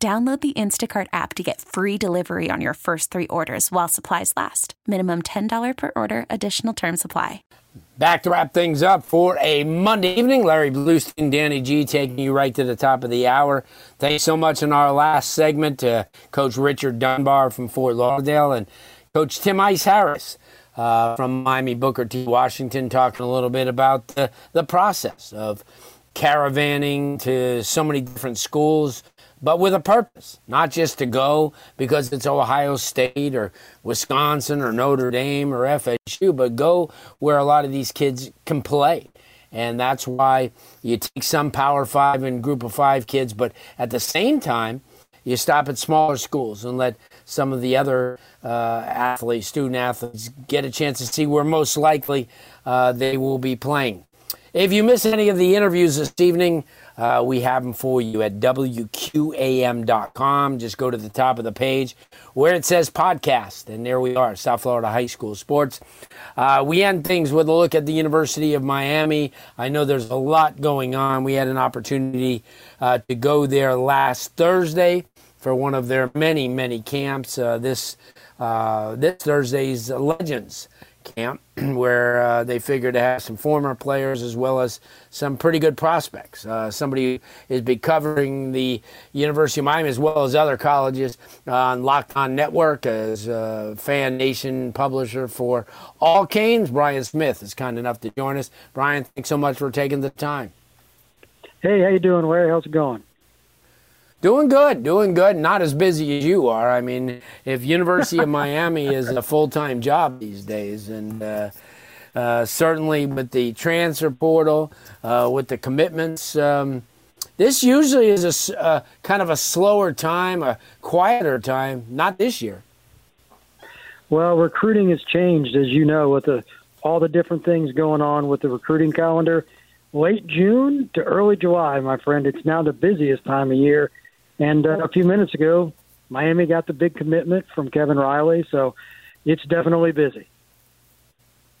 Download the Instacart app to get free delivery on your first three orders while supplies last. Minimum $10 per order, additional term supply. Back to wrap things up for a Monday evening. Larry Blustein, Danny G taking you right to the top of the hour. Thanks so much in our last segment to Coach Richard Dunbar from Fort Lauderdale and Coach Tim Ice Harris. Uh, from Miami Booker T. Washington, talking a little bit about the, the process of caravanning to so many different schools, but with a purpose, not just to go because it's Ohio State or Wisconsin or Notre Dame or FSU, but go where a lot of these kids can play. And that's why you take some Power Five and Group of Five kids, but at the same time, you stop at smaller schools and let some of the other uh, athletes, student athletes, get a chance to see where most likely uh, they will be playing. If you miss any of the interviews this evening, uh, we have them for you at WQAM.com. Just go to the top of the page where it says podcast, and there we are, South Florida High School Sports. Uh, we end things with a look at the University of Miami. I know there's a lot going on. We had an opportunity uh, to go there last Thursday for one of their many, many camps. Uh, this uh, this Thursday's Legends camp where uh, they figure to have some former players as well as some pretty good prospects. Uh, somebody is be covering the University of Miami as well as other colleges on Locked On Network as a fan nation publisher for all Canes. Brian Smith is kind enough to join us. Brian, thanks so much for taking the time. Hey, how you doing, Larry? How's it going? Doing good, doing good. Not as busy as you are. I mean, if University of Miami is a full time job these days, and uh, uh, certainly with the transfer portal, uh, with the commitments, um, this usually is a uh, kind of a slower time, a quieter time. Not this year. Well, recruiting has changed, as you know, with the all the different things going on with the recruiting calendar. Late June to early July, my friend, it's now the busiest time of year and uh, a few minutes ago, Miami got the big commitment from Kevin Riley, so it's definitely busy.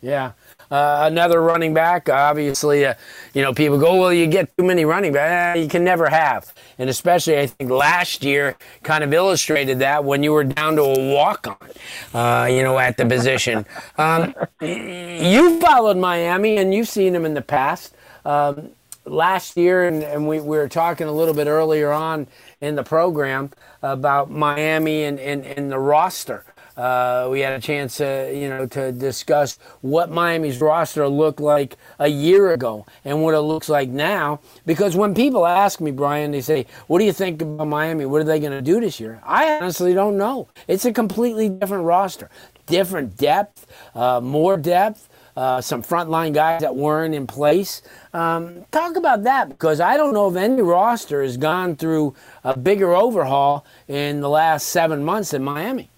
Yeah. Uh, another running back. Obviously, uh, you know, people go, well, you get too many running backs. Eh, you can never have. And especially, I think last year kind of illustrated that when you were down to a walk on, uh, you know, at the position. Um, you followed Miami and you've seen them in the past. Um, last year, and, and we, we were talking a little bit earlier on in the program about Miami and, and, and the roster. Uh, we had a chance to, you know, to discuss what Miami's roster looked like a year ago and what it looks like now. Because when people ask me, Brian, they say, "What do you think about Miami? What are they going to do this year?" I honestly don't know. It's a completely different roster, different depth, uh, more depth uh, some frontline guys that weren't in place. Um, talk about that because I don't know if any roster has gone through a bigger overhaul in the last seven months in Miami.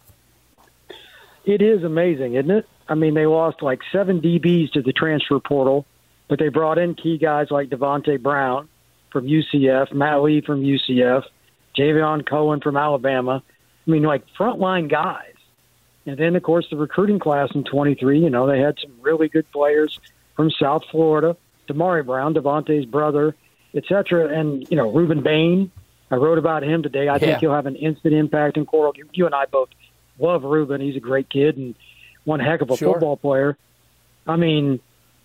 It is amazing, isn't it? I mean, they lost like seven DBs to the transfer portal, but they brought in key guys like Davonte Brown from UCF, Matt Lee from UCF, Javion Cohen from Alabama. I mean, like frontline guys and then, of course, the recruiting class in 23, you know, they had some really good players from South Florida, Damari Brown, Davonte's brother, etc. And, you know, Rueben Bain, I wrote about him today. I yeah. think he'll have an instant impact in Coral. You, you and I both love Rueben. He's a great kid and one heck of a sure. football player. I mean,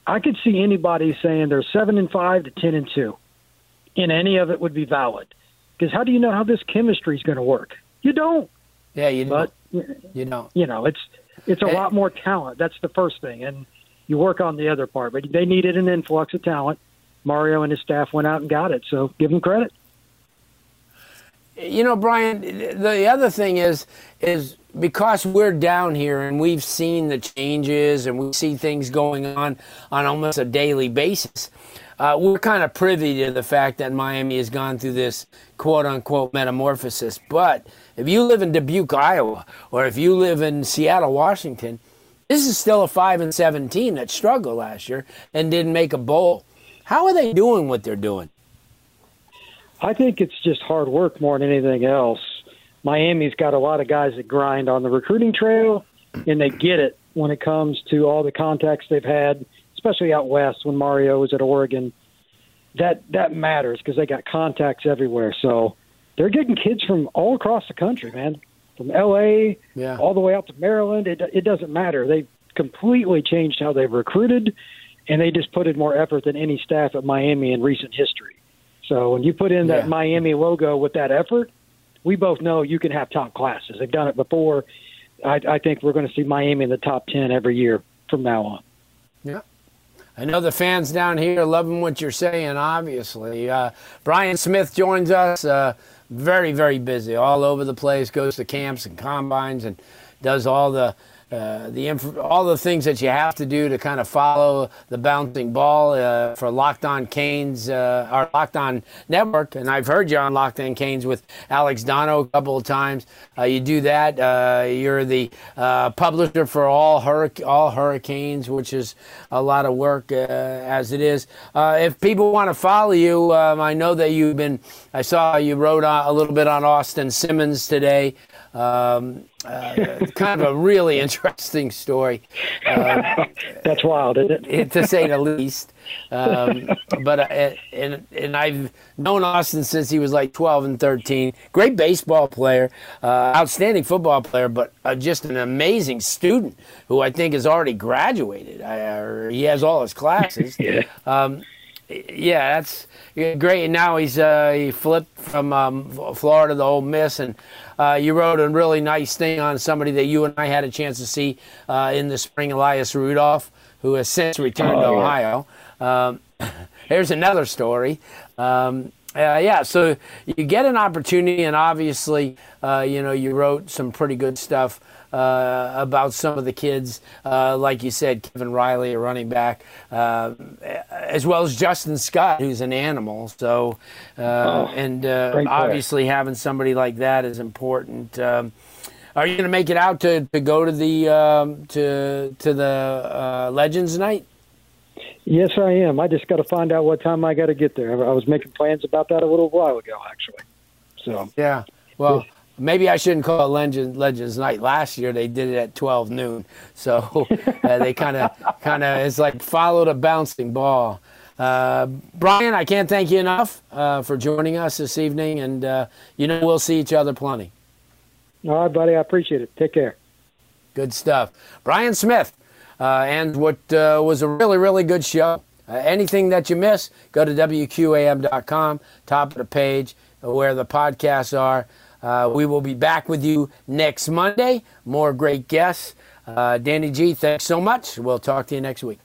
I could see anybody saying they're seven and five to ten and two, and any of it would be valid. Because how do you know how this chemistry is going to work? You don't. Yeah, you know, but you know, you know, it's it's a eh. lot more talent. That's the first thing, and you work on the other part. But they needed an influx of talent. Mario and his staff went out and got it, so give them credit. You know, Brian. The other thing is is because we're down here and we've seen the changes and we see things going on on almost a daily basis. Uh, we're kind of privy to the fact that Miami has gone through this quote unquote metamorphosis. But if you live in Dubuque, Iowa, or if you live in Seattle, Washington, this is still a 5 and 17 that struggled last year and didn't make a bowl. How are they doing what they're doing? I think it's just hard work more than anything else. Miami's got a lot of guys that grind on the recruiting trail, and they get it when it comes to all the contacts they've had, especially out west when Mario was at Oregon. That that matters because they got contacts everywhere. So they're getting kids from all across the country, man, from L.A. Yeah. all the way out to Maryland. It it doesn't matter. They've completely changed how they've recruited, and they just put in more effort than any staff at Miami in recent history. So when you put in that yeah. Miami logo with that effort, we both know you can have top classes. They've done it before. I, I think we're going to see Miami in the top ten every year from now on. Yeah. I know the fans down here loving what you're saying, obviously. Uh, Brian Smith joins us. Uh, very, very busy, all over the place, goes to camps and combines and does all the uh, the inf- all the things that you have to do to kind of follow the bouncing ball uh, for Locked On Canes, uh, our Locked On Network. And I've heard you on Locked On Canes with Alex Donno a couple of times. Uh, you do that. Uh, you're the publisher for all, all Hurricanes, which is a lot of work as it is. if people want to follow you, um, I know that you've been, I saw you wrote a little bit on Austin Simmons today. Um, uh, kind of a really interesting story. Uh, That's wild, isn't it? to say the least. Um, but uh, and and I've known Austin since he was like 12 and 13. Great baseball player, uh, outstanding football player, but uh, just an amazing student who I think has already graduated. or he has all his classes. yeah. Um, yeah, that's great. And now he's uh, he flipped from um, Florida to Ole Miss, and uh, you wrote a really nice thing on somebody that you and I had a chance to see uh, in the spring, Elias Rudolph, who has since returned oh, to Ohio. Um, here's another story. Um, uh, yeah, so you get an opportunity, and obviously, uh, you know, you wrote some pretty good stuff uh, about some of the kids, uh, like you said, Kevin Riley, a running back, uh, as well as Justin Scott, who's an animal. So, uh, oh, and uh, obviously having somebody like that is important. Um, are you going to make it out to, to go to the um, to to the uh, Legends night? Yes, I am. I just got to find out what time I got to get there. I was making plans about that a little while ago, actually. So yeah. Well, Maybe I shouldn't call it Legends, Legends Night. Last year they did it at 12 noon, so uh, they kind of, kind of, it's like followed a bouncing ball. Uh, Brian, I can't thank you enough uh, for joining us this evening, and uh, you know we'll see each other plenty. All right, buddy. I appreciate it. Take care. Good stuff, Brian Smith, and what uh, was a really, really good show. anything that you miss, go to wqam.com, top of the page where the podcasts are. Uh, we will be back with you next Monday. More great guests. Uh, Danny G, thanks so much. We'll talk to you next week.